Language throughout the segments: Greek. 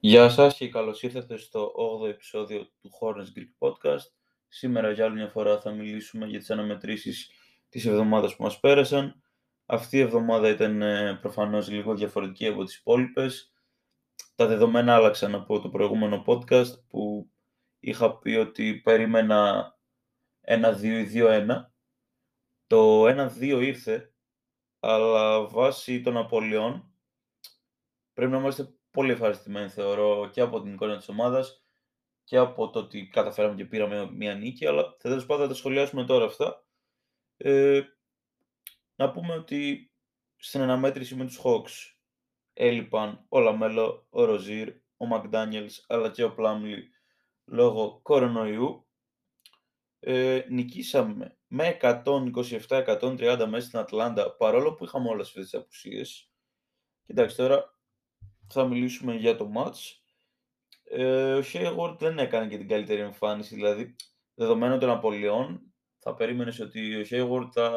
Γεια σας και καλώς ήρθατε στο 8ο επεισόδιο του Hornets Greek Podcast. Σήμερα για άλλη μια φορά θα μιλήσουμε για τις αναμετρήσεις της εβδομάδας που μας πέρασαν. Αυτή η εβδομάδα ήταν ε, προφανώς λίγο διαφορετική από τις υπόλοιπες. Τα δεδομένα άλλαξαν από το προηγούμενο podcast που είχα πει ότι περίμενα 1-2 ή 2-1. Το 1-2 ήρθε, αλλά βάσει των απολειών πρέπει να είμαστε πολύ ευχαριστημένοι θεωρώ και από την εικόνα της ομάδας και από το ότι καταφέραμε και πήραμε μια νίκη, αλλά θα τέλος πάντων θα τα σχολιάσουμε τώρα αυτά. Ε, να πούμε ότι στην αναμέτρηση με τους Hawks έλειπαν ο Λαμέλο, ο Ροζίρ, ο Μακδάνιελς αλλά και ο Πλάμλι λόγω κορονοϊού. Ε, νικήσαμε με 127-130 μέσα στην Ατλάντα παρόλο που είχαμε όλες αυτές τις απουσίες. Κοιτάξτε τώρα, θα μιλήσουμε για το match. Ε, ο Hayward δεν έκανε και την καλύτερη εμφάνιση, δηλαδή δεδομένου των απολειών θα περίμενες ότι ο Hayward θα,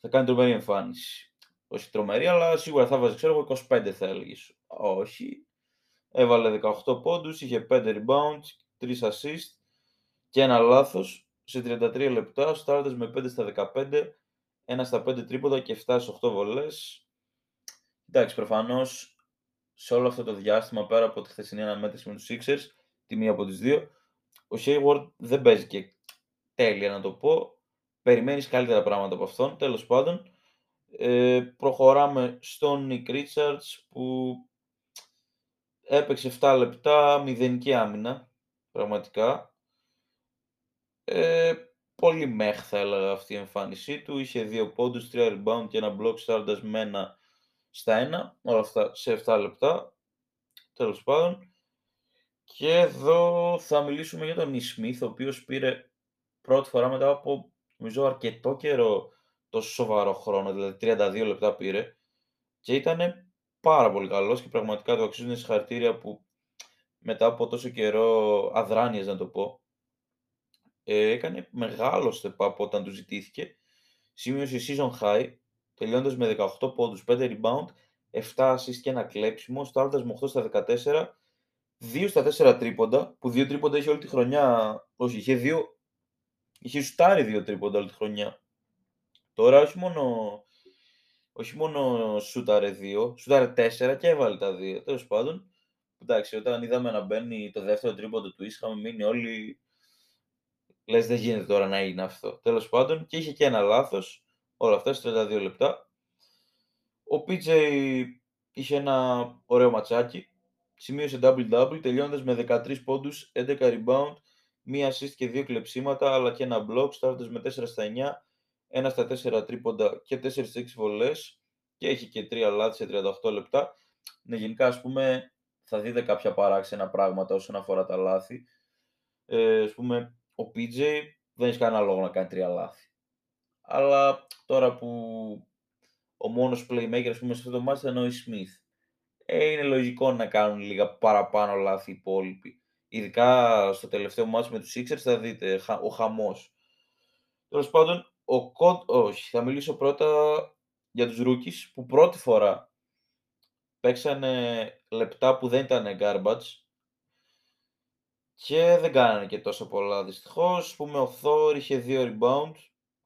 θα κάνει τρομερή εμφάνιση. Όχι τρομερή, αλλά σίγουρα θα βάζει, ξέρω 25 θα έλεγες. Όχι. Έβαλε 18 πόντους, είχε 5 rebounds, 3 assist και ένα λάθος σε 33 λεπτά, στάρτες με 5 στα 15, 1 στα 5 τρίποδα και 7 στις 8 βολές. Εντάξει, προφανώς σε όλο αυτό το διάστημα, πέρα από τη χθεσινή αναμέτρηση με τους Sixers, τη μία από τις δύο, ο Hayward δεν παίζει και τέλεια να το πω. Περιμένεις καλύτερα πράγματα από αυτόν. Τέλος πάντων, ε, προχωράμε στον Nick Richards που έπαιξε 7 λεπτά, μηδενική άμυνα, πραγματικά. Ε, πολύ μέχ θα έλεγα αυτή η εμφάνισή του. Είχε δύο πόντους, τρία rebound και ένα block στάροντας με ένα στα 1, όλα αυτά σε 7 λεπτά, τέλος πάντων. Και εδώ θα μιλήσουμε για τον Ισμίθ, ο οποίος πήρε πρώτη φορά μετά από, νομίζω, αρκετό καιρό τόσο σοβαρό χρόνο, δηλαδή 32 λεπτά πήρε και ήταν πάρα πολύ καλός και πραγματικά το αξίζουν συγχαρητήρια που μετά από τόσο καιρό αδράνειες να το πω, ε, έκανε μεγάλο step up όταν του ζητήθηκε. Σημείωσε season high τελειώνοντα με 18 πόντους, 5 rebound, 7 assist και ένα κλέψιμο, στάροντα με 8 στα 14, 2 στα 4 τρίποντα, που 2 τρίποντα είχε όλη τη χρονιά, όχι, είχε 2, είχε σουτάρει 2 τρίποντα όλη τη χρονιά. Τώρα όχι μόνο, όχι μόνο σούταρε 2, σούταρε 4 και έβαλε τα 2. Τέλος πάντων, εντάξει, όταν είδαμε να μπαίνει το δεύτερο τρίποντο του, είχαμε μείνει όλοι. Λες, δεν γίνεται τώρα να είναι αυτό. Τέλος πάντων, και είχε και ένα λάθος όλα αυτά, 32 λεπτά. Ο PJ είχε ένα ωραίο ματσάκι, σημείωσε double-double, τελειώνοντας με 13 πόντους, 11 rebound, μία assist και δύο κλεψίματα, αλλά και ένα block, στάροντας με 4 στα 9, 1 στα 4 τρίποντα και 4 στα 6 βολές και έχει και 3 λάθη σε 38 λεπτά. Ναι, γενικά, ας πούμε, θα δείτε κάποια παράξενα πράγματα όσον αφορά τα λάθη. Ε, ας πούμε, ο PJ δεν έχει κανένα λόγο να κάνει 3 λάθη. Αλλά τώρα που ο μόνος playmaker ας πούμε, σε αυτό το μάτι ήταν ο Smith. Ε, είναι λογικό να κάνουν λίγα παραπάνω λάθη οι υπόλοιποι. Ειδικά στο τελευταίο μάτι με τους Sixers θα δείτε ο χαμός. Τέλος πάντων, ο Κοντ... όχι, θα μιλήσω πρώτα για τους rookies που πρώτη φορά παίξανε λεπτά που δεν ήταν garbage και δεν κάνανε και τόσο πολλά δυστυχώς. Πούμε ο Thor είχε δύο rebound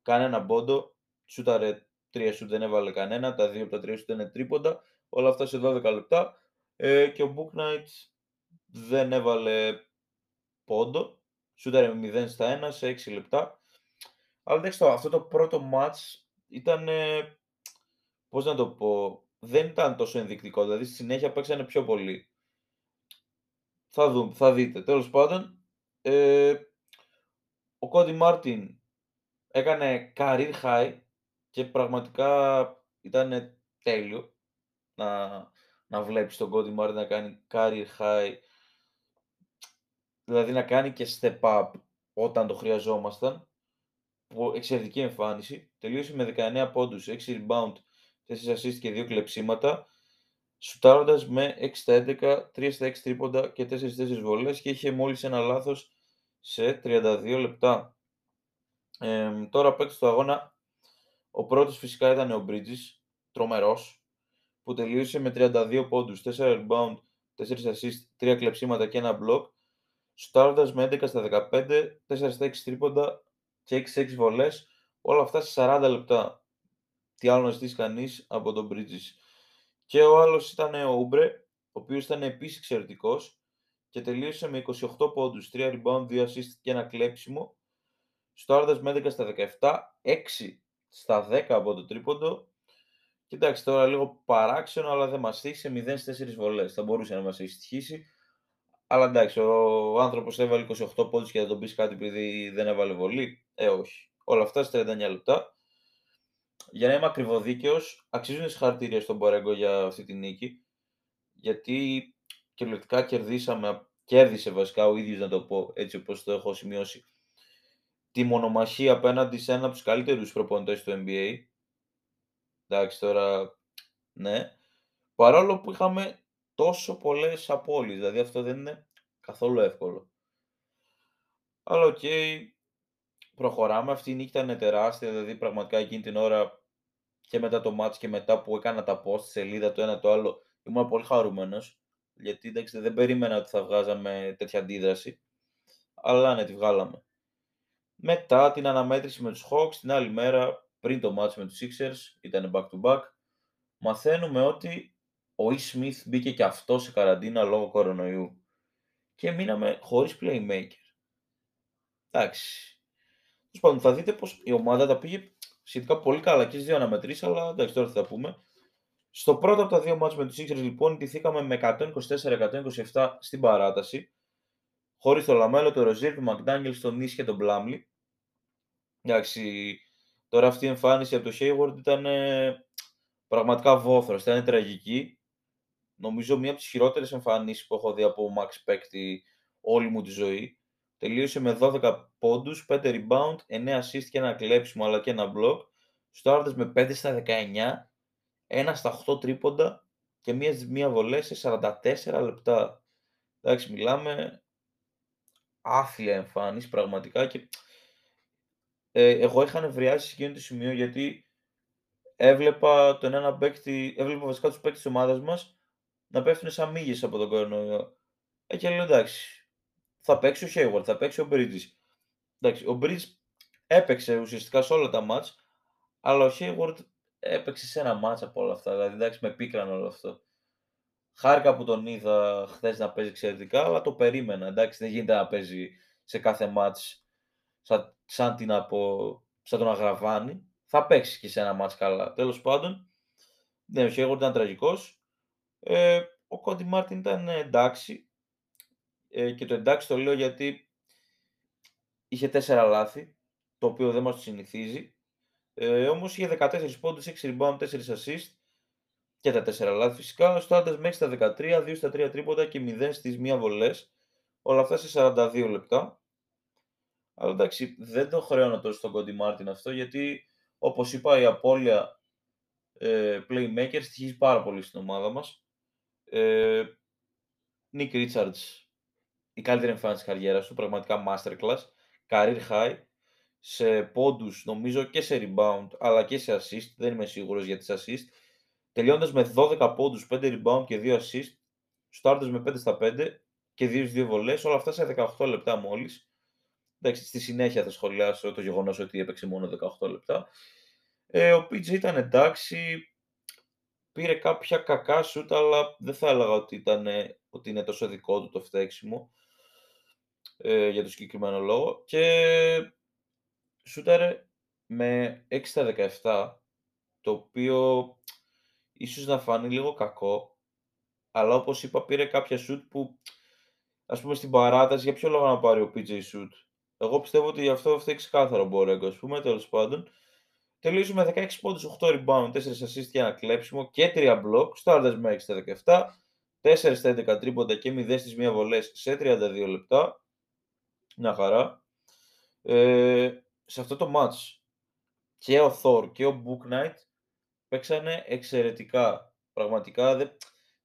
κανένα πόντο. Σούταρε τρία σούτ, δεν έβαλε κανένα. Τα δύο από τα τρία σούτ είναι τρίποντα. Όλα αυτά σε 12 λεπτά. Ε, και ο Book Knight δεν έβαλε πόντο. Σούταρε με 0 στα 1 σε 6 λεπτά. Αλλά εντάξει, αυτό το πρώτο match ήταν, πώς να το πω, δεν ήταν τόσο ενδεικτικό. Δηλαδή στη συνέχεια παίξανε πιο πολύ. Θα δούμε, θα δείτε. Τέλος πάντων, ε, ο Κόντι Μάρτιν έκανε career high και πραγματικά ήταν τέλειο να, να βλέπεις τον Cody Martin να κάνει career high δηλαδή να κάνει και step up όταν το χρειαζόμασταν εξαιρετική εμφάνιση τελείωσε με 19 πόντους, 6 rebound 4 assist και 2 κλεψίματα σουτάροντας με 6 στα 11, 3 στα 6 τρίποντα και 4-4 βολές και είχε μόλις ένα λάθος σε 32 λεπτά. Ε, τώρα παίξει στο αγώνα, ο πρώτος φυσικά ήταν ο Bridges, τρομερός, που τελείωσε με 32 πόντους, 4 rebound, 4 assist, 3 κλεψίματα και ένα block. Στάροντας με 11 στα 15, 4 στα 6 τρίποντα και 6 6 βολές. Όλα αυτά σε 40 λεπτά. Τι άλλο να ζητήσει κανείς από τον Bridges. Και ο άλλος ήταν ο Ούμπρε, ο οποίος ήταν επίσης εξαιρετικός και τελείωσε με 28 πόντους, 3 rebound, 2 assist και ένα κλέψιμο. Στάροντας με 11 στα 17, 6 στα 10 από το τρίποντο. Κοιτάξτε τώρα λίγο παράξενο, αλλά δεν μας σε 0 στις 4 βολές. Θα μπορούσε να μας έχει στοιχήσει. Αλλά εντάξει, ο άνθρωπος έβαλε 28 πόντους και θα τον πεις κάτι επειδή δεν έβαλε βολή. Ε, όχι. Όλα αυτά σε 39 λεπτά. Για να είμαι ακριβοδίκαιος, αξίζουν συγχαρητήρια στον Μπορέγκο για αυτή τη νίκη. Γιατί κυριολεκτικά κερδίσαμε, κέρδισε βασικά ο ίδιος να το πω έτσι όπως το έχω σημειώσει, τη μονομαχία απέναντι σε ένα από τους καλύτερους προπονητές του NBA. Εντάξει, τώρα ναι. Παρόλο που είχαμε τόσο πολλές απώλειες, δηλαδή αυτό δεν είναι καθόλου εύκολο. Αλλά OK, okay, προχωράμε. Αυτή η νύχτα ήταν τεράστια, δηλαδή πραγματικά εκείνη την ώρα και μετά το ματς και μετά που έκανα τα post στη σελίδα το ένα το άλλο, ήμουν πολύ χαρούμενος, γιατί εντάξει, δεν περίμενα ότι θα βγάζαμε τέτοια αντίδραση, αλλά ναι, τη βγάλαμε. Μετά την αναμέτρηση με τους Hawks, την άλλη μέρα, πριν το match με τους Sixers, ήταν back to back, μαθαίνουμε ότι ο E. Smith μπήκε και αυτό σε καραντίνα λόγω κορονοϊού και μείναμε χωρίς playmaker. Εντάξει. Τέλος θα δείτε πως η ομάδα τα πήγε σχετικά πολύ καλά και στις δύο αναμετρήσεις, αλλά εντάξει, τώρα θα τα πούμε. Στο πρώτο από τα δύο μάτς με τους Sixers λοιπόν, ντυθήκαμε με 124-127 στην παράταση, χωρίς το Λαμέλο, το Ροζίρ, τον Μακδάνιελς, τον Ις και τον Πλάμλι. Εντάξει, τώρα αυτή η εμφάνιση από το Hayward ήταν ε, πραγματικά βόθρος, ήταν τραγική. Νομίζω μία από τις χειρότερες εμφανίσεις που έχω δει από max παίκτη όλη μου τη ζωή. Τελείωσε με 12 πόντους, 5 rebound, 9 assist και ένα κλέψιμο αλλά και ένα block. σουτάροντας με 5 στα 19, 1 στα 8 τρίποντα και μία, μία βολέ σε 44 λεπτά. Εντάξει, μιλάμε άθλια εμφάνιση πραγματικά και ε, εγώ είχα νευριάσει σε εκείνο το σημείο γιατί έβλεπα τον ένα παίκτη, έβλεπα βασικά τους παίκτες της ομάδας μας να πέφτουν σαν μύγες από τον κορονοϊό. Ε, και λέω εντάξει, θα παίξει ο Hayward, θα παίξει ο Bridges. Εντάξει, ο Bridges έπαιξε ουσιαστικά σε όλα τα μάτς, αλλά ο Hayward έπαιξε σε ένα μάτς από όλα αυτά. Δηλαδή, εντάξει, με πίκραν όλο αυτό. Χάρηκα που τον είδα χθες να παίζει εξαιρετικά, αλλά το περίμενα. Εντάξει, δεν γίνεται να παίζει σε κάθε μάτς σαν, σαν, την από, σαν τον Αγραβάνη. Θα παίξει και σε ένα μάτς καλά. Τέλος πάντων, ναι, ο Hayward ήταν τραγικός. Ε, ο Κόντι Μάρτιν ήταν εντάξει. Ε, και το εντάξει το λέω γιατί είχε τέσσερα λάθη, το οποίο δεν μας το συνηθίζει. Ε, όμως είχε 14 πόντους, 6 rebound, 4 assist και τα 4 λάθη φυσικά. Ο Στάντας μέχρι στα 13, 2 στα 3 τρίποτα και 0 στις 1 βολές. Όλα αυτά σε 42 λεπτά. Αλλά εντάξει, δεν το χρεώνω τόσο στον Κόντι Μάρτιν αυτό, γιατί όπως είπα η απώλεια ε, playmaker στοιχίζει πάρα πολύ στην ομάδα μας. Ε, Nick Richards η καλύτερη εμφάνιση της καριέρας του, πραγματικά masterclass, career high, σε πόντους νομίζω και σε rebound, αλλά και σε assist, δεν είμαι σίγουρος για τις assist, τελειώντας με 12 πόντους, 5 rebound και 2 assist, στάρτες με 5 στα 5 και 2 2 βολές, όλα αυτά σε 18 λεπτά μόλις. Εντάξει, στη συνέχεια θα σχολιάσω το γεγονός ότι έπαιξε μόνο 18 λεπτά. Ε, ο PJ ήταν εντάξει, πήρε κάποια κακά σούτ, αλλά δεν θα έλεγα ότι, ήταν, ότι είναι τόσο δικό του το φταίξιμο ε, για το συγκεκριμένο λόγο. Και σούταρε με 6 στα 17, το οποίο ίσως να φανεί λίγο κακό, αλλά όπως είπα πήρε κάποια σούτ που ας πούμε στην παράταση για ποιο λόγο να πάρει ο PJ σούτ; Εγώ πιστεύω ότι αυτό φταίει ξεκάθαρο Μπορέγκο, ας πούμε, τέλος πάντων. Τελείωσε με 16 πόντους, 8 rebound, 4 assist και ένα κλέψιμο και 3 block, στο με 6 στα 17, 4 στα 11 τρίποντα και 0 στις 1 βολές σε 32 λεπτά. Μια χαρά. Ε, σε αυτό το match και ο Thor και ο Book Knight παίξανε εξαιρετικά. Πραγματικά δεν,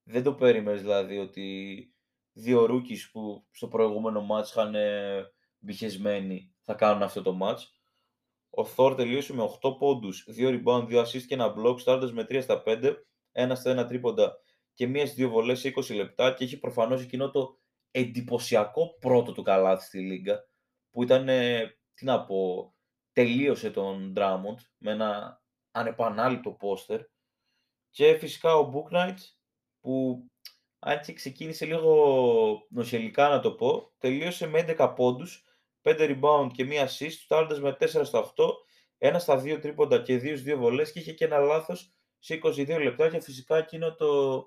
δεν το περίμενες δηλαδή ότι δύο rookies που στο προηγούμενο match είχαν μπηχεσμένοι θα κάνουν αυτό το match. Ο Thor τελείωσε με 8 πόντους, 2 rebound, 2 assist και ένα block, στάροντας με 3 στα 5, 1 στα 1 τρίποντα και μίας στις δύο βολές σε 20 λεπτά και έχει προφανώς εκείνο το εντυπωσιακό πρώτο του καλάθι στη Λίγκα που ήταν, τι να πω, τελείωσε τον Drummond με ένα ανεπανάληπτο πόστερ και φυσικά ο Book Knight που αν και ξεκίνησε λίγο νοσηλικά να το πω, τελείωσε με 11 πόντους, 5 rebound και μία assist, φτάνοντας με 4 στα 8, ένα στα 2 τρίποντα και 2 στις 2 βολές και είχε και ένα λάθος σε 22 λεπτά και φυσικά εκείνο το,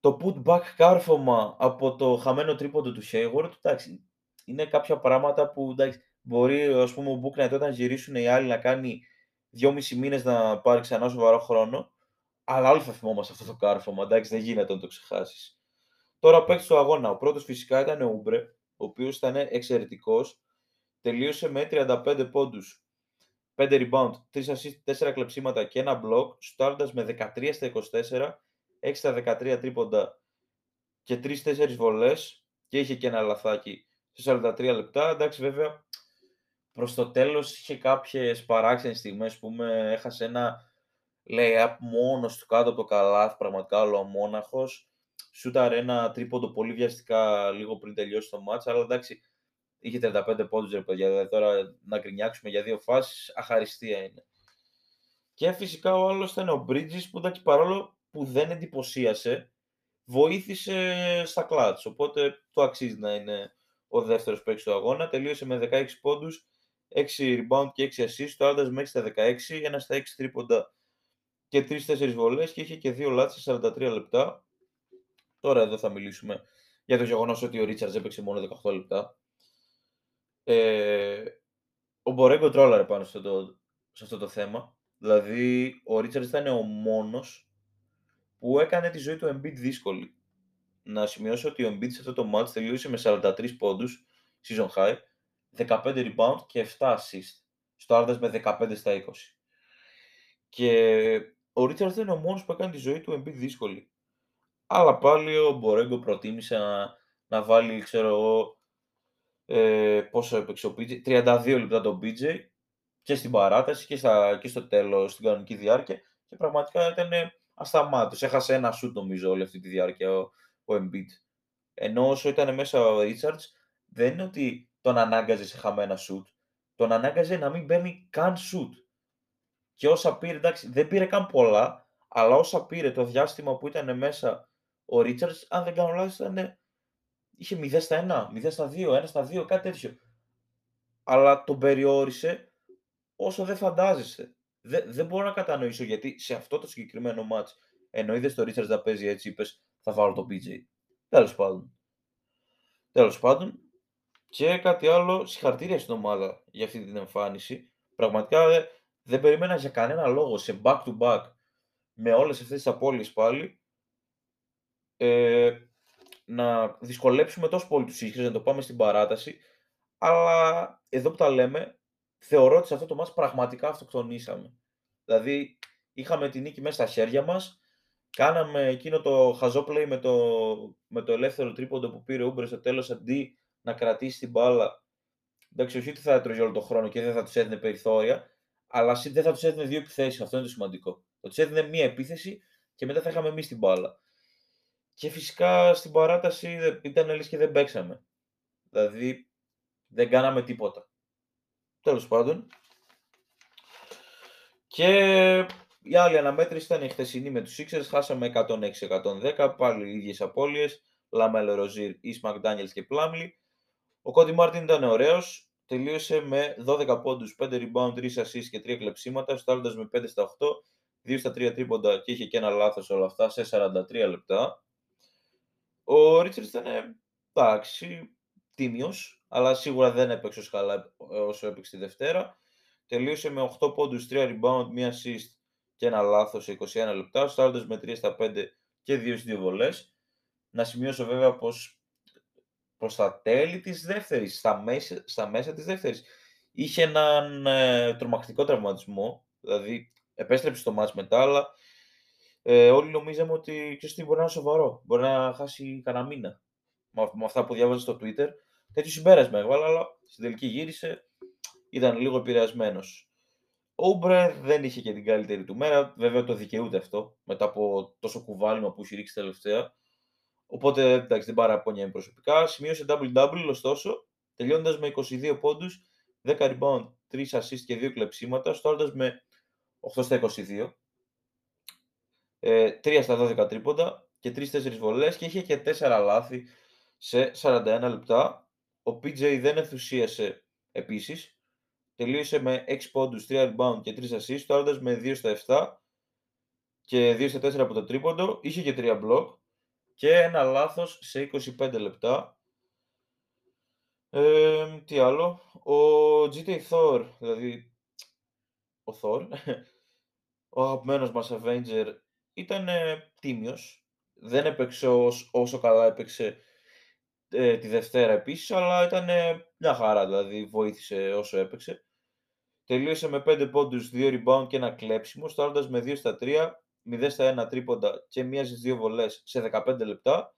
το put back κάρφωμα από το χαμένο τρίποντο του Hayward, εντάξει, είναι κάποια πράγματα που εντάξει, μπορεί ας πούμε, ο Book Knight όταν γυρίσουν οι άλλοι να κάνει 2,5 μήνες να πάρει ξανά σοβαρό χρόνο, αλλά όλοι θα θυμόμαστε αυτό το κάρφωμα, εντάξει, δεν γίνεται να το ξεχάσεις. Τώρα παίξει το αγώνα. Ο πρώτος φυσικά ήταν ο Ούμπρε, ο οποίος ήταν εξαιρετικός. Τελείωσε με 35 πόντους, 5 rebound, 3 assist, 4 κλεψίματα και ένα block, στάροντα με 13 στα 24, 6 στα 13 τρίποντα και 3-4 βολές. Και είχε και ένα λαθάκι σε 43 λεπτά. Εντάξει, βέβαια, προς το τέλος είχε κάποιες παράξενες στιγμές που έχασε ένα layup μόνος του κάτω από το καλάθι, πραγματικά μόναχο. Σούταρε ένα τρίποντο πολύ βιαστικά λίγο πριν τελειώσει το μάτς, αλλά εντάξει, είχε 35 πόντους ρε παιδιά, δηλαδή τώρα να γκρινιάξουμε για δύο φάσεις, αχαριστία είναι. Και φυσικά ο άλλος ήταν ο Bridges που εντάξει παρόλο που δεν εντυπωσίασε, βοήθησε στα κλάτς, οπότε το αξίζει να είναι ο δεύτερος παίκτης του αγώνα, τελείωσε με 16 πόντους, 6 rebound και 6 assists, το άντας μέχρι στα 16, ένας στα 6 τρίποντα και 3-4 βολές και είχε και δύο λάθη σε 43 λεπτά. Τώρα εδώ θα μιλήσουμε για το γεγονός ότι ο Ρίτσαρτ έπαιξε μόνο 18 λεπτά. Ε, ο Μπορέγκο τρόλαρε πάνω σε, το, σε αυτό το θέμα. Δηλαδή, ο Ρίτσαρτ ήταν ο μόνος που έκανε τη ζωή του Embiid δύσκολη. Να σημειώσω ότι ο Embiid σε αυτό το match τελείωσε με 43 πόντους, season high, 15 rebound και 7 assist. Στο Άρδας με 15 στα 20. Και ο Ρίτσαρτ δεν είναι ο μόνος που έκανε τη ζωή του Embiid δύσκολη. Αλλά πάλι ο Μπορέγκο προτίμησε να, να βάλει, ξέρω εγώ, ε, πόσο έπαιξε ο BJ, 32 λεπτά τον BJ και στην παράταση και, στα, και στο τέλος στην κανονική διάρκεια και πραγματικά ήταν ασταμάτητος. Έχασε ένα σουτ νομίζω όλη αυτή τη διάρκεια ο, ο Embiid. Ενώ όσο ήταν μέσα ο Richards, δεν είναι ότι τον ανάγκαζε σε χαμένα σουτ. Τον ανάγκαζε να μην μπαίνει καν σουτ και όσα πήρε, εντάξει, δεν πήρε καν πολλά, αλλά όσα πήρε το διάστημα που ήταν μέσα ο Ρίτσαρτ, αν δεν κάνω λάθος, ήταν, είχε 0 στα 1, 0 στα 2, 1 στα 2, κάτι τέτοιο. Αλλά τον περιόρισε όσο δεν φαντάζεσαι. Δεν, δεν μπορώ να κατανοήσω γιατί σε αυτό το συγκεκριμένο μάτς, ενώ είδες το Ρίτσαρτ να παίζει έτσι, είπες θα βάλω το PJ. Τέλος πάντων. Τέλος πάντων. Και κάτι άλλο, συγχαρητήρια στην ομάδα για αυτή την εμφάνιση. Πραγματικά δεν περίμενα για κανένα λόγο σε back-to-back με όλες αυτές τις απώλειες πάλι ε, να δυσκολέψουμε τόσο πολύ τους Ίσχυρες, να το πάμε στην παράταση. Αλλά εδώ που τα λέμε, θεωρώ ότι σε αυτό το μάτς πραγματικά αυτοκτονήσαμε. Δηλαδή, είχαμε την νίκη μέσα στα χέρια μας, κάναμε εκείνο το χαζό play με το, με το ελεύθερο τρίποντο που πήρε ο Ούμπρε στο τέλος, αντί να κρατήσει την μπάλα. Εντάξει, όχι ότι θα έτρωγε όλο τον χρόνο και δεν θα τους έδινε περιθώρια, αλλά δεν θα τους έδινε δύο επιθέσεις. Αυτό είναι το σημαντικό. Θα τους έδινε μία επίθεση και μετά θα είχαμε εμείς την μπάλα. Και φυσικά στην παράταση ήταν λες και δεν παίξαμε. Δηλαδή δεν κάναμε τίποτα. Τέλος πάντων. Και η άλλη αναμέτρηση ήταν η χθεσινή με τους Sixers. Χάσαμε 106-110. Πάλι οι ίδιες απώλειες. Λαμέλο Ροζίρ, Ις Μακδάνιελς και Πλάμλι. Ο Κόντι Μάρτιν ήταν ωραίος τελείωσε με 12 πόντους, 5 rebound, 3 assists και 3 κλεψίματα, σουτάροντας με 5 στα 8, 2 στα 3 τρίποντα και είχε και ένα λάθος όλα αυτά σε 43 λεπτά. Ο Ρίτσερ ήταν εντάξει, τίμιος, αλλά σίγουρα δεν έπαιξε όσο καλά όσο έπαιξε τη Δευτέρα. Τελείωσε με 8 πόντους, 3 rebound, 1 assist και ένα λάθος σε 21 λεπτά, στάροντας με 3 στα 5 και 2 στις 2 βολές. Να σημειώσω βέβαια πως προς τα τέλη της δεύτερης, στα μέσα, στα μέσα της δεύτερης. Είχε έναν ε, τρομακτικό τραυματισμό, δηλαδή επέστρεψε στο μάτς μετά, αλλά ε, όλοι νομίζαμε ότι ξέρεις τι, μπορεί να είναι σοβαρό, μπορεί να χάσει κανένα μήνα. Με, με αυτά που διάβαζα στο Twitter, τέτοιο συμπέρασμα έβαλα, αλλά στην τελική γύρισε, ήταν λίγο επηρεασμένος. Ο Ούμπρε δεν είχε και την καλύτερη του μέρα. Βέβαια το δικαιούται αυτό μετά από τόσο κουβάλιμα που έχει ρίξει τελευταία. Οπότε εντάξει, δεν παραπονιέμαι προσωπικά. Σημείωσε double-double, ωστόσο, τελειώνοντα με 22 πόντους, 10 rebound, 3 assist και 2 κλεψίματα, στάροντα με 8 στα 22. Ε, 3 στα 12 τρίποντα και 3-4 βολές και είχε και 4 λάθη σε 41 λεπτά. Ο PJ δεν ενθουσίασε επίσης. Τελείωσε με 6 πόντους, 3 rebound και 3 assists, στάροντας με 2 στα 7 και 2 στα 4 από το τρίποντο. Είχε και 3 block και ένα λάθος σε 25 λεπτά. Ε, τι άλλο. Ο GTA Thor, δηλαδή ο Thor, ο αγαπημένος μας Avenger, ήταν ε, τίμιος. Δεν έπαιξε όσο καλά έπαιξε ε, τη Δευτέρα επίσης, αλλά ήταν μια χαρά, δηλαδή βοήθησε όσο έπαιξε. Τελείωσε με 5 πόντους, 2 rebound και ένα κλέψιμο, στάροντας με 2 στα 3, 0 στα 1 τρίποντα και μία στις 2 βολές σε 15 λεπτά.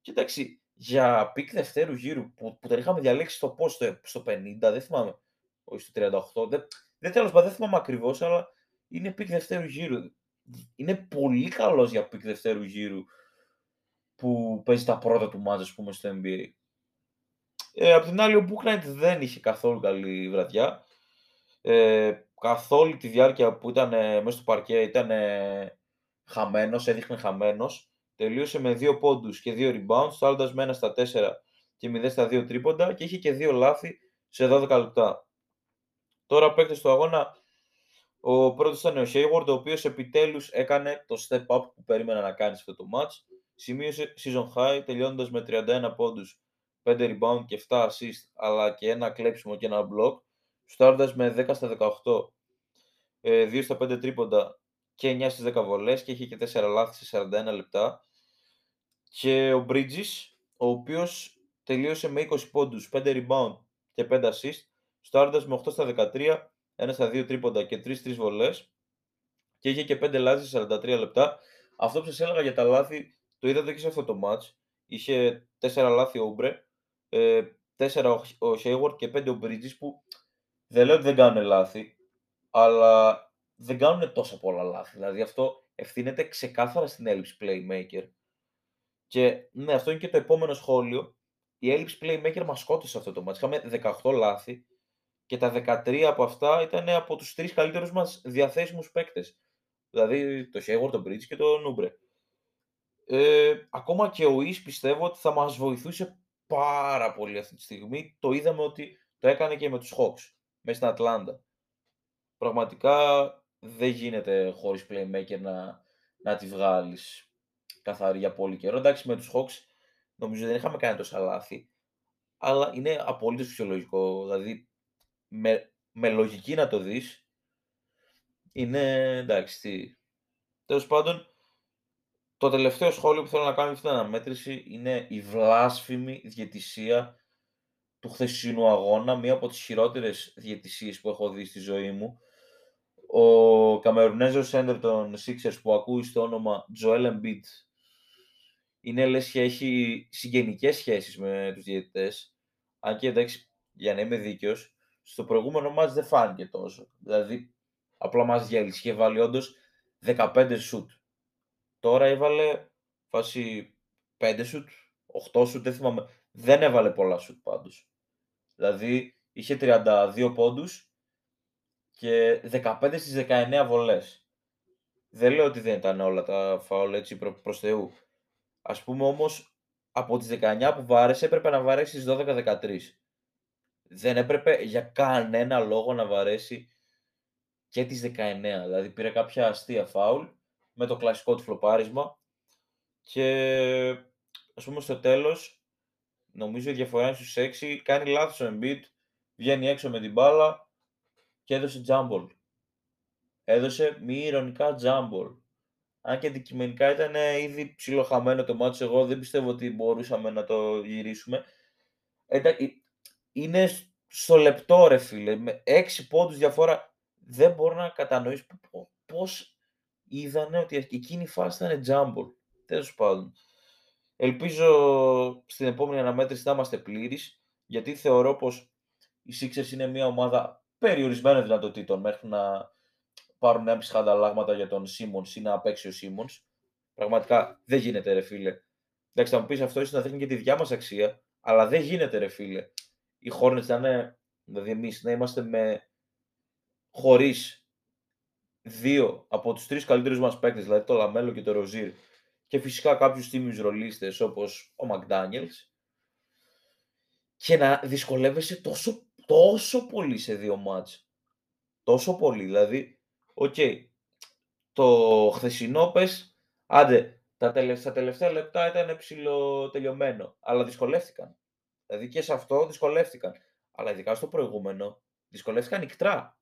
Και εντάξει, για pick δευτέρου γύρου που, που τον είχαμε διαλέξει στο πώς στο, 50, δεν θυμάμαι, όχι στο 38, δεν, δεν τέλος δεν θυμάμαι ακριβώς, αλλά είναι pick δευτέρου γύρου. Είναι πολύ καλός για pick δευτέρου γύρου που παίζει τα πρώτα του μάτσα, ας πούμε, στο NBA. Ε, απ' την άλλη, ο Book δεν είχε καθόλου καλή βραδιά. Ε, καθ' όλη τη διάρκεια που ήταν ε, μέσα στο παρκέ ήταν ε, χαμένος, έδειχνε χαμένος. Τελείωσε με 2 πόντους και 2 rebounds, στάλλοντας με 1 στα 4 και 0 στα 2 τρίποντα και είχε και 2 λάθη σε 12 λεπτά. Τώρα παίκτες του αγώνα, ο πρώτος ήταν ο Hayward, ο οποίος επιτέλους έκανε το step up που περίμενα να κάνει σε αυτό το match. Σημείωσε season high, τελειώνοντας με 31 πόντους, 5 rebound και 7 assist, αλλά και ένα κλέψιμο και ένα block στάροντας με 10 στα 18, 2 ε, στα 5 τρίποντα και 9 στις 10 βολές και είχε και 4 λάθη σε 41 λεπτά. Και ο Bridges, ο οποίος τελείωσε με 20 πόντους, 5 rebound και 5 assist, στάροντας με 8 στα 13, 1 στα 2 τρίποντα και 3-3 βολές και είχε και 5 λάθη σε 43 λεπτά. Αυτό που σας έλεγα για τα λάθη, το είδατε και σε αυτό το match. Είχε 4 λάθη ο Ούμπρε, 4 ο Hayward και 5 ο Bridges που δεν λέω ότι δεν κάνουν λάθη, αλλά δεν κάνουν τόσα πολλά λάθη. Δηλαδή αυτό ευθύνεται ξεκάθαρα στην έλλειψη playmaker. Και ναι, αυτό είναι και το επόμενο σχόλιο. Η έλλειψη playmaker μας σκότωσε αυτό το μάτς. Είχαμε 18 λάθη και τα 13 από αυτά ήταν από τους τρεις καλύτερους μας διαθέσιμους παίκτες. Δηλαδή το Hayward, τον Bridges και τον Oubre. Ε, ακόμα και ο Ish πιστεύω ότι θα μας βοηθούσε πάρα πολύ αυτή τη στιγμή. Το είδαμε ότι το έκανε και με τους Hawks μέσα στην Ατλάντα. Πραγματικά δεν γίνεται χωρίς playmaker να, να τη βγάλεις καθαρή για πολύ καιρό. Εντάξει, με τους Hawks νομίζω δεν είχαμε κάνει τόσα λάθη, αλλά είναι απολύτως φυσιολογικό. Δηλαδή, με, με λογική να το δεις, είναι εντάξει, τι. Τέλος πάντων, το τελευταίο σχόλιο που θέλω να κάνω για αυτή την αναμέτρηση είναι η βλάσφημη διαιτησία του χθεσινού αγώνα, μία από τις χειρότερες διαιτησίες που έχω δει στη ζωή μου. Ο Καμερουνέζος σέντερ των Sixers που ακούει στο όνομα Joel Embiid είναι λες και έχει συγγενικές σχέσεις με τους διαιτητές. Αν και εντάξει, για να είμαι δίκαιος, στο προηγούμενο μάτς δεν φάνηκε τόσο. Δηλαδή, απλά μας γέλησε. Είχε βάλει όντως 15 σουτ. Τώρα έβαλε φάση 5 σουτ, 8 σουτ, δεν θυμάμαι. Δεν έβαλε πολλά σουτ πάντως. Δηλαδή είχε 32 πόντους και 15 στις 19 βολές. Δεν λέω ότι δεν ήταν όλα τα φάουλ έτσι προ, προς Θεού. Ας πούμε όμως από τις 19 που βάρεσε έπρεπε να βαρέσει στις 12-13. Δεν έπρεπε για κανένα λόγο να βαρέσει και τις 19. Δηλαδή πήρε κάποια αστεία φάουλ με το κλασικό του φλοπάρισμα και ας πούμε στο τέλος Νομίζω η διαφορά είναι στους 6. Κάνει λάθος ο Embiid, βγαίνει έξω με την μπάλα και έδωσε τζάμπολ. Έδωσε μη ηρωνικά τζάμπολ. Αν και αντικειμενικά ήταν ήδη ψιλοχαμένο το μάτσο, εγώ δεν πιστεύω ότι μπορούσαμε να το γυρίσουμε. Είναι στο λεπτό ρε φίλε, με 6 πόντους διαφορά. Δεν μπορώ να κατανοήσω πώς είδανε ότι εκείνη η φάση ήταν τζάμπολ. Τέλος πάντων. Ελπίζω στην επόμενη αναμέτρηση να είμαστε πλήρεις, γιατί θεωρώ πως οι Sixers είναι μια ομάδα περιορισμένων δυνατοτήτων μέχρι να πάρουν έμψυχα ανταλλάγματα για τον Σίμον ή να παίξει ο Σίμον. Πραγματικά δεν γίνεται, ρε φίλε. Εντάξει, θα μου πεις αυτό ίσως να δείχνει και τη δικιά μας αξία, αλλά δεν γίνεται, ρε φίλε. Οι Hornets να είναι, δηλαδή εμείς να είμαστε με χωρίς δύο από τους τρεις καλύτερους μας παίκτες, δηλαδή το LaMelo και το Rozier, και φυσικά κάποιους τίμιους ρολίστες όπως ο McDaniels, και να δυσκολεύεσαι τόσο, τόσο πολύ σε δύο ματς. Τόσο πολύ. Δηλαδή, OK, okay, το χθεσινό πες, άντε, τα τελευταία, τελευταία λεπτά ήταν τελειωμένο, αλλά δυσκολεύτηκαν. Δηλαδή και σε αυτό δυσκολεύτηκαν. Αλλά ειδικά στο προηγούμενο δυσκολεύτηκαν οικτρά.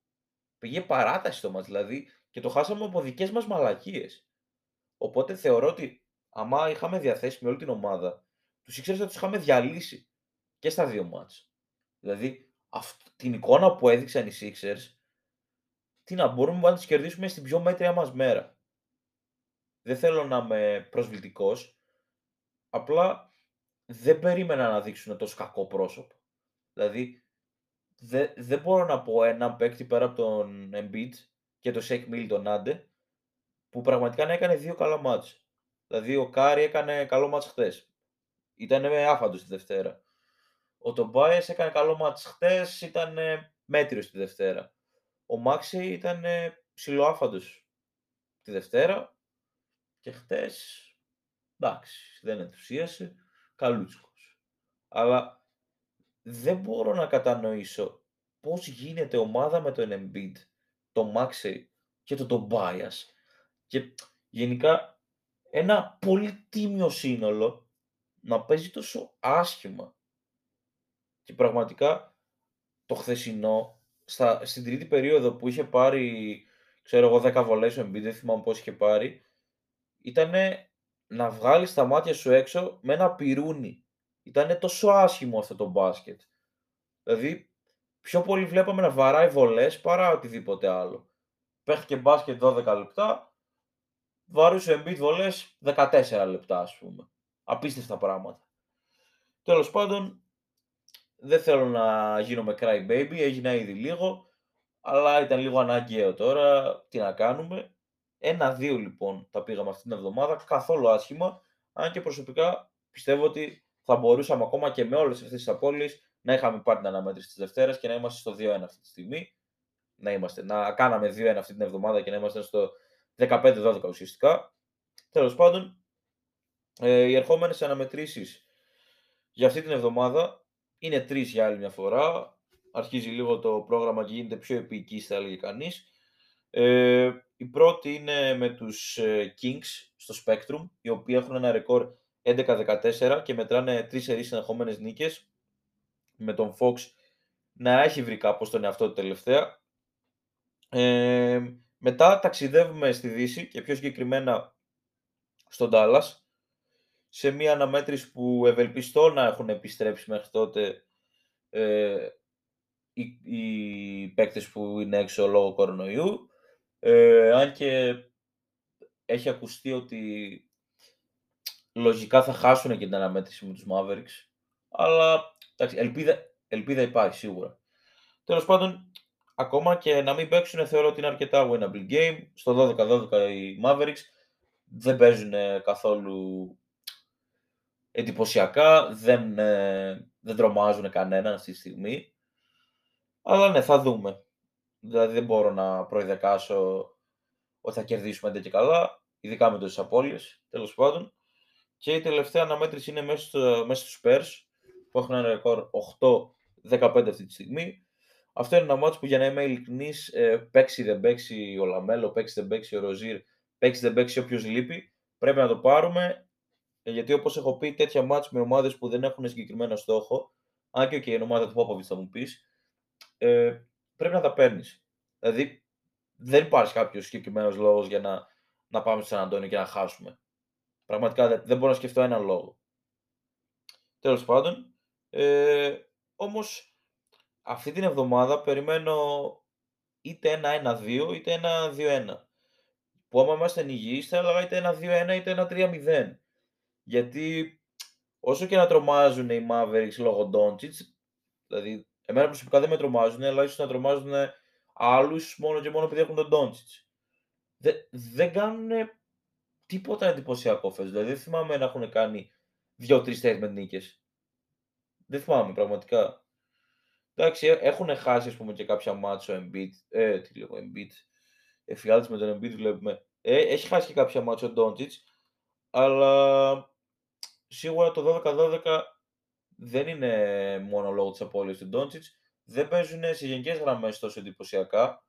Πήγε παράταση το ματς δηλαδή και το χάσαμε από δικές μας μαλακίες. Οπότε θεωρώ ότι άμα είχαμε διαθέσιμη όλη την ομάδα, τους ήξερες ότι τους είχαμε διαλύσει και στα δύο μάτς. Δηλαδή αυτή, την εικόνα που έδειξαν οι Sixers, τι να μπορούμε να τις κερδίσουμε στην πιο μέτρια μας μέρα. Δεν θέλω να είμαι προσβλητικός, απλά δεν περίμενα να δείξουν τόσο κακό πρόσωπο. Δηλαδή, δεν, δεν μπορώ να πω ένα παίκτη πέρα από τον Embiid και το Shake Mill τον Άντε, που πραγματικά να έκανε δύο καλά μάτς. Δηλαδή, ο Κάρι έκανε καλό ματς χθες. Ήταν με άφαντος τη Δευτέρα. Ο Tobias έκανε καλό ματς χθες, ήταν μέτριος τη Δευτέρα. Ο Maxey ήταν ψιλοάφαντος τη Δευτέρα και χτες, εντάξει, δεν ενθουσίασε, καλούτσικος. Αλλά δεν μπορώ να κατανοήσω πώς γίνεται ομάδα με τον Embiid, το Maxey και το Tobias και γενικά ένα πολύ τίμιο σύνολο να παίζει τόσο άσχημα. Και πραγματικά το χθεσινό, στα, στην τρίτη περίοδο που είχε πάρει, ξέρω εγώ, 10 βολές ο Embiid, δεν θυμάμαι πώς είχε πάρει, ήταν να βγάλεις τα μάτια σου έξω με ένα πυρούνι. Ήταν τόσο άσχημο αυτό το μπάσκετ. Δηλαδή, πιο πολύ βλέπαμε να βαράει βολές παρά οτιδήποτε άλλο. Παίχτηκε μπάσκετ 12 λεπτά, βαρούσε Embiid βολές 14 λεπτά, ας πούμε. Απίστευτα πράγματα. Τέλος πάντων, δεν θέλω να γίνω με cry baby, έγινα ήδη λίγο, αλλά ήταν λίγο αναγκαίο τώρα, τι να κάνουμε; Ένα-δύο λοιπόν τα πήγαμε αυτή την εβδομάδα, καθόλου άσχημα, αν και προσωπικά πιστεύω ότι θα μπορούσαμε ακόμα και με όλες αυτές τις απώλειες να είχαμε πάρει την αναμέτρηση της Δευτέρας και να είμαστε στο 2-1 αυτή τη στιγμή. Να, είμαστε, να κάναμε 2-1 αυτή την εβδομάδα και να είμαστε στο 15-12 ουσιαστικά. Τέλος πάντων, ε, οι ερχόμενες αναμετρήσεις για αυτή την εβδομάδα είναι τρεις για άλλη μια φορά. Αρχίζει λίγο το πρόγραμμα και γίνεται πιο επίκης, θα έλεγε κανείς. Ε, η πρώτη είναι με τους ε, Kings στο Spectrum, οι οποίοι έχουν ένα ρεκόρ 11-14 και μετράνε τρεις σερείς συνεχόμενες νίκες, με τον Fox να έχει βρει κάπως τον εαυτό του τελευταία. Ε, μετά ταξιδεύουμε στη Δύση και πιο συγκεκριμένα στον Dallas, σε μια αναμέτρηση που ευελπιστώ να έχουν επιστρέψει μέχρι τότε ε, οι, οι παίκτες που είναι έξω λόγω κορονοϊού. Ε, αν και έχει ακουστεί ότι λογικά θα χάσουν και την αναμέτρηση με τους Mavericks. Αλλά εντάξει, ελπίδα, ελπίδα υπάρχει σίγουρα. Τέλος πάντων, ακόμα και να μην παίξουν θεωρώ ότι είναι αρκετά winnable game. Στο 12-12 οι Mavericks δεν παίζουν καθόλου εντυπωσιακά, δεν, ε, δεν τρομάζουν κανέναν αυτή τη στιγμή. Αλλά ναι, θα δούμε. Δηλαδή δεν μπορώ να προειδεκάσω ότι θα κερδίσουμε ντε και καλά, ειδικά με τόσες απώλειες, τέλος πάντων. Και η τελευταία αναμέτρηση είναι μέσα, στο, μέσα στους Spurs, που έχουν ένα ρεκόρ 8-15 αυτή τη στιγμή. Αυτό είναι ένα ματς που για να είμαι ειλικρινής, ε, παίξει δεν παίξει ο LaMelo, παίξει δεν παίξει ο Rozier, παίξει δεν παίξει όποιος λείπει. Πρέπει να το πάρουμε ε, γιατί όπως έχω πει, τέτοια ματς με ομάδες που δεν έχουν συγκεκριμένο στόχο, αν και, και η ομάδα του Πόποβιτς θα μου πεις, ε, πρέπει να τα παίρνεις. Δηλαδή, δεν υπάρχει κάποιος συγκεκριμένος λόγος για να, να πάμε στο Σαν Αντώνιο και να χάσουμε. Πραγματικά δεν, δεν μπορώ να σκεφτώ έναν λόγο. Τέλος πάντων, ε, όμως αυτή την εβδομάδα περιμένω είτε ένα 1-2 είτε ένα 2-1. Που άμα είμαστε υγιείς θα έλεγα είτε ένα 2-1 είτε ένα 3-0. Γιατί όσο και να τρομάζουν οι Mavericks λόγω Doncic, δηλαδή Εμένα προσωπικά δεν με τρομάζουν, αλλά ίσως να τρομάζουν άλλους μόνο και μόνο επειδή έχουν τον Ντόντσιτς. Δεν, δεν κάνουν τίποτα εντυπωσιακό φέτος. Δηλαδή δεν θυμάμαι να έχουν κάνει δύο-τρεις με νίκες. Δεν θυμάμαι πραγματικά. Εντάξει, ε, έχουν χάσει ας πούμε, και κάποια μάτσο Embiid. Ε, τι λέω, Embiid. Εφιάλτη με τον Embiid βλέπουμε. Ε, έχει χάσει και κάποια μάτσο ο Ντόντσιτς. Αλλά σίγουρα το 12-12 δεν είναι μόνο λόγω της απώλειας του Ντόντσιτς. Δεν παίζουν σε γενικές γραμμές τόσο εντυπωσιακά.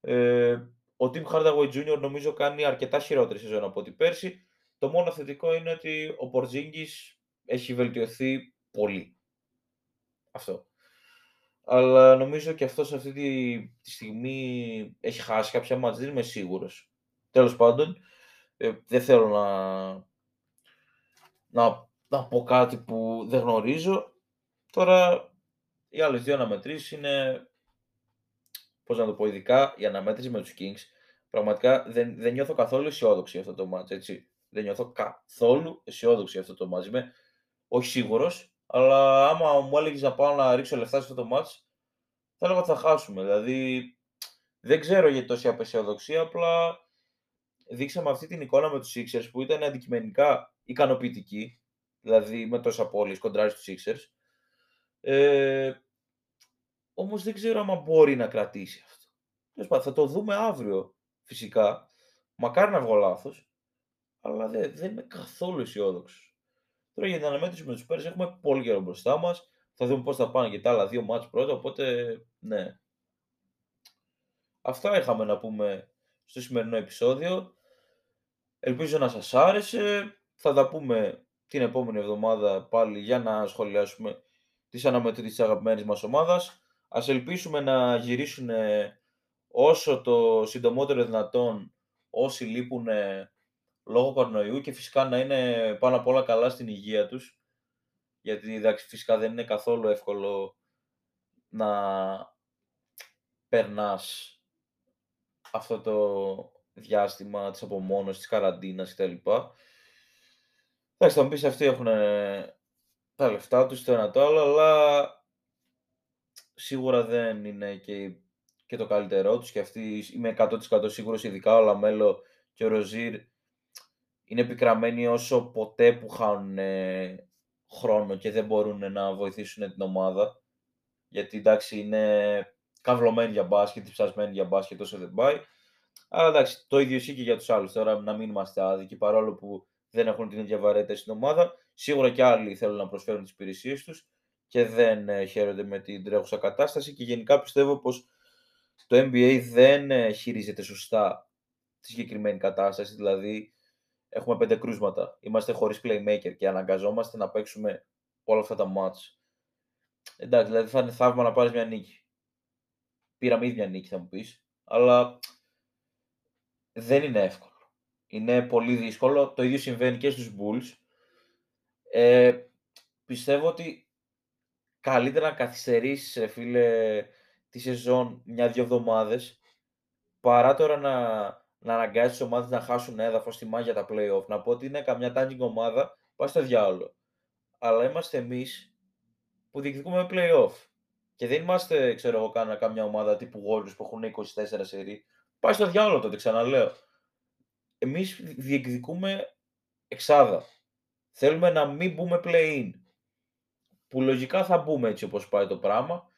Ε, ο Tim Hardaway Jr. νομίζω κάνει αρκετά χειρότερη σεζόν από ό,τι πέρσι. Το μόνο θετικό είναι ότι ο Πορτζίνγκης έχει βελτιωθεί πολύ. Αυτό. Αλλά νομίζω και αυτός αυτή τη, τη στιγμή έχει χάσει κάποια μάτια, δεν είμαι σίγουρος. Τέλος πάντων, ε, δεν θέλω να, να, να πω κάτι που δεν γνωρίζω. Τώρα, οι άλλες δύο αναμετρήσεις είναι, πώς να το πω, ειδικά η αναμέτρηση με τους Kings. Πραγματικά δεν, δεν νιώθω καθόλου αισιόδοξη αυτό το μάτς, έτσι. Δεν νιώθω καθόλου αισιόδοξη αυτό το μάτς. Είμαι όχι σίγουρος, αλλά άμα μου έλεγες να πάω να ρίξω λεφτά σε αυτό το μάτς, θα έλεγα ότι θα χάσουμε. Δηλαδή, δεν ξέρω γιατί τόση απεσιοδοξία, απλά δείξαμε αυτή την εικόνα με τους Sixers που ήταν αντικειμενικά ικανοποιητική, δηλαδή με τόσα πόλεις κοντράρι στους Sixers. Ε, όμως δεν ξέρω αν μπορεί να κρατήσει αυτό. Θα το δούμε αύριο φυσικά. Μακάρι να βγω λάθος, αλλά δεν, δεν είμαι καθόλου αισιόδοξος. Τώρα για την αναμέτρηση με τους Πέρε έχουμε πολύ καιρό μπροστά μας. Θα δούμε πώς θα πάνε και τα άλλα δύο μάτς πρώτα. Οπότε, ναι. Αυτά είχαμε να πούμε στο σημερινό επεισόδιο. Ελπίζω να σας άρεσε. Θα τα πούμε την επόμενη εβδομάδα πάλι για να σχολιάσουμε τις αναμετρήσεις της αγαπημένης μας ομάδας. Ας ελπίσουμε να γυρίσουν όσο το συντομότερο δυνατόν όσοι λείπουν λόγω κορονοϊού και φυσικά να είναι πάνω απ' όλα καλά στην υγεία τους γιατί εντάξει φυσικά δεν είναι καθόλου εύκολο να περνάς αυτό το διάστημα της απομόνωσης, της καραντίνας κτλ. Εντάξει, θα μου πεις αυτοί έχουν τα λεφτά τους το ένα το άλλο, αλλά σίγουρα δεν είναι και, και το καλύτερό τους και αυτοί είμαι 100% σίγουρος, ειδικά ο Λαμέλο και ο Ροζίρ είναι επικραμμένοι όσο ποτέ που χάνουν χρόνο και δεν μπορούν να βοηθήσουν την ομάδα. Γιατί εντάξει είναι καυλωμένοι για μπάσκετ, ψασμένοι για μπάσκετ όσο δεν πάει. Αλλά εντάξει, το ίδιο ισχύει και για τους άλλους. Τώρα να μην είμαστε άδικοι παρόλο που δεν έχουν την ίδια βαρέτητα στην ομάδα. Σίγουρα και άλλοι θέλουν να προσφέρουν τις υπηρεσίες τους και δεν ε, χαίρονται με την τρέχουσα κατάσταση. Και γενικά πιστεύω πως το NBA δεν ε, χειρίζεται σωστά τη συγκεκριμένη κατάσταση. Δηλαδή, έχουμε πέντε κρούσματα. Είμαστε χωρίς playmaker και αναγκαζόμαστε να παίξουμε όλα αυτά τα match. Εντάξει, δηλαδή θα είναι θαύμα να πάρεις μια νίκη. Πήραμε ήδη μια νίκη, θα μου πεις. Αλλά δεν είναι εύκολο. Είναι πολύ δύσκολο. Το ίδιο συμβαίνει και στους Bulls. Ε, πιστεύω ότι καλύτερα να καθυστερήσεις, φίλε, τη σεζόν μια-δυο εβδομάδες, παρά τώρα να, να αναγκάσεις τις ομάδες να χάσουν έδαφος στη μάγια τα playoff. Να πω ότι είναι καμιά tanking ομάδα, πάει στο διάολο. Αλλά είμαστε εμείς που διεκδικούμε playoff. Και δεν είμαστε, ξέρω εγώ, κάνα, καμιά ομάδα τύπου Warriors που έχουν 24 σερί. Πάει στο διάολο τότε, ξαναλέω. Εμείς διεκδικούμε εξάδα. Θέλουμε να μην μπούμε play-in. Που λογικά θα μπούμε έτσι όπως πάει το πράγμα.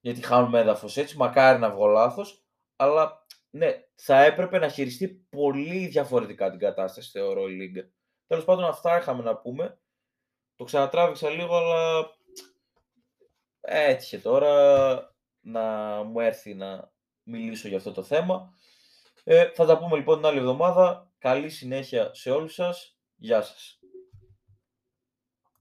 Γιατί χάνουμε έδαφος έτσι. Μακάρι να βγω λάθος. Αλλά ναι, θα έπρεπε να χειριστεί πολύ διαφορετικά την κατάσταση, θεωρώ η Λίγκα. Τέλος πάντων, αυτά είχαμε να πούμε. Το ξανατράβηξα λίγο, αλλά έτυχε τώρα να μου έρθει να μιλήσω για αυτό το θέμα. Ε, θα τα πούμε λοιπόν την άλλη εβδομάδα. Καλή συνέχεια σε όλους σας. Γεια σας.